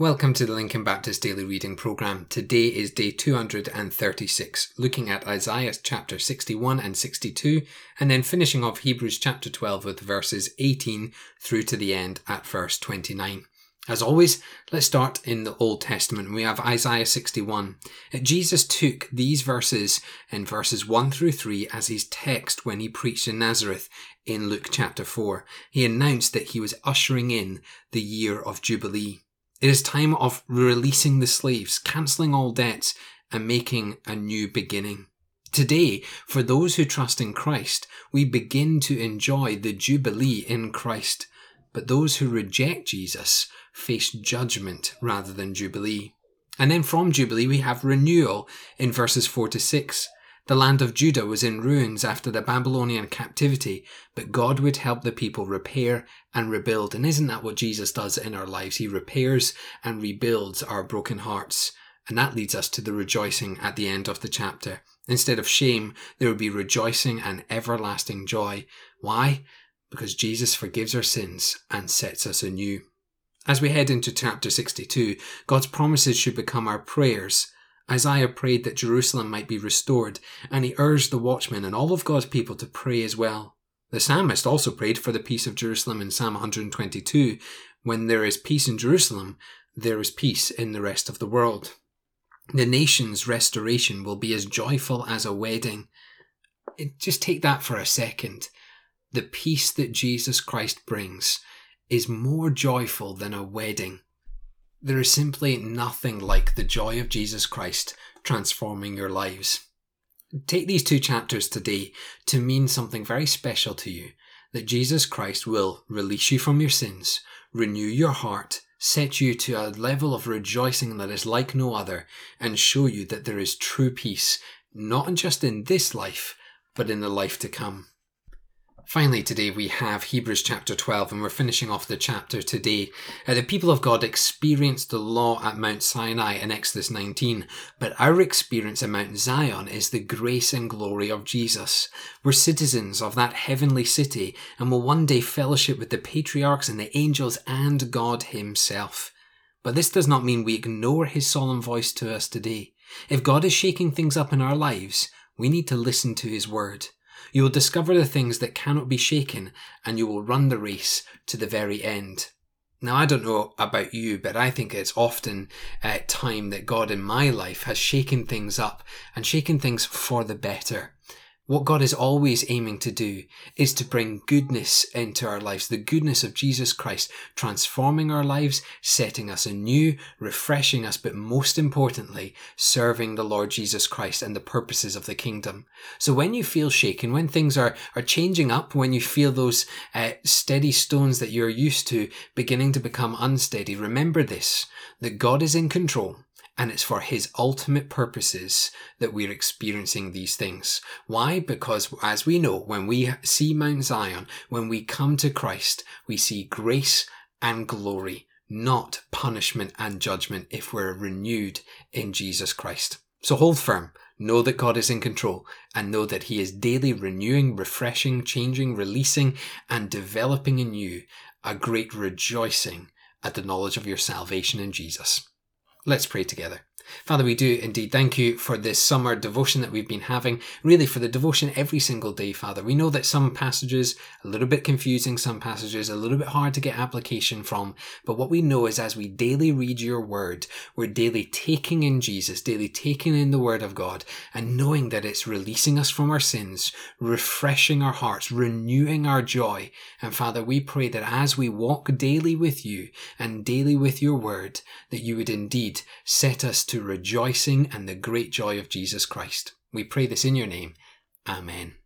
Welcome to the Lincoln Baptist Daily Reading Program. Today is day 236, looking at Isaiah chapter 61 and 62, and then finishing off Hebrews chapter 12 with verses 18 through to the end at verse 29. As always, let's start in the Old Testament. We have Isaiah 61. Uh, Jesus took these verses in verses 1 through 3 as his text when he preached in Nazareth in Luke chapter 4. He announced that he was ushering in the year of Jubilee. It is time of releasing the slaves, cancelling all debts, and making a new beginning. Today, for those who trust in Christ, we begin to enjoy the Jubilee in Christ. But those who reject Jesus face judgment rather than Jubilee. And then from Jubilee, we have renewal in verses 4 to 6. The land of Judah was in ruins after the Babylonian captivity, but God would help the people repair and rebuild. And isn't that what Jesus does in our lives? He repairs and rebuilds our broken hearts. And that leads us to the rejoicing at the end of the chapter. Instead of shame, there will be rejoicing and everlasting joy. Why? Because Jesus forgives our sins and sets us anew. As we head into chapter 62, God's promises should become our prayers Isaiah prayed that Jerusalem might be restored, and he urged the watchmen and all of God's people to pray as well. The psalmist also prayed for the peace of Jerusalem in Psalm 122. When there is peace in Jerusalem, there is peace in the rest of the world. The nation's restoration will be as joyful as a wedding. Just take that for a second. The peace that Jesus Christ brings is more joyful than a wedding. There is simply nothing like the joy of Jesus Christ transforming your lives. Take these two chapters today to mean something very special to you that Jesus Christ will release you from your sins, renew your heart, set you to a level of rejoicing that is like no other, and show you that there is true peace, not just in this life, but in the life to come. Finally, today we have Hebrews chapter 12, and we're finishing off the chapter today. Uh, the people of God experienced the law at Mount Sinai in Exodus 19, but our experience at Mount Zion is the grace and glory of Jesus. We're citizens of that heavenly city and will one day fellowship with the patriarchs and the angels and God Himself. But this does not mean we ignore His solemn voice to us today. If God is shaking things up in our lives, we need to listen to His word. You will discover the things that cannot be shaken, and you will run the race to the very end. Now, I don't know about you, but I think it's often uh, time that God in my life has shaken things up and shaken things for the better. What God is always aiming to do is to bring goodness into our lives, the goodness of Jesus Christ, transforming our lives, setting us anew, refreshing us, but most importantly, serving the Lord Jesus Christ and the purposes of the kingdom. So when you feel shaken, when things are, are changing up, when you feel those uh, steady stones that you're used to beginning to become unsteady, remember this, that God is in control and it's for his ultimate purposes that we're experiencing these things. Why? Because as we know, when we see Mount Zion, when we come to Christ, we see grace and glory, not punishment and judgment if we're renewed in Jesus Christ. So hold firm. Know that God is in control and know that He is daily renewing, refreshing, changing, releasing, and developing in you a great rejoicing at the knowledge of your salvation in Jesus. Let's pray together. Father, we do indeed thank you for this summer devotion that we've been having, really for the devotion every single day, Father. We know that some passages a little bit confusing, some passages a little bit hard to get application from, but what we know is as we daily read your word, we're daily taking in Jesus, daily taking in the word of God, and knowing that it's releasing us from our sins, refreshing our hearts, renewing our joy. And Father, we pray that as we walk daily with you and daily with your word, that you would indeed set us to rejoicing and the great joy of Jesus Christ. We pray this in your name. Amen.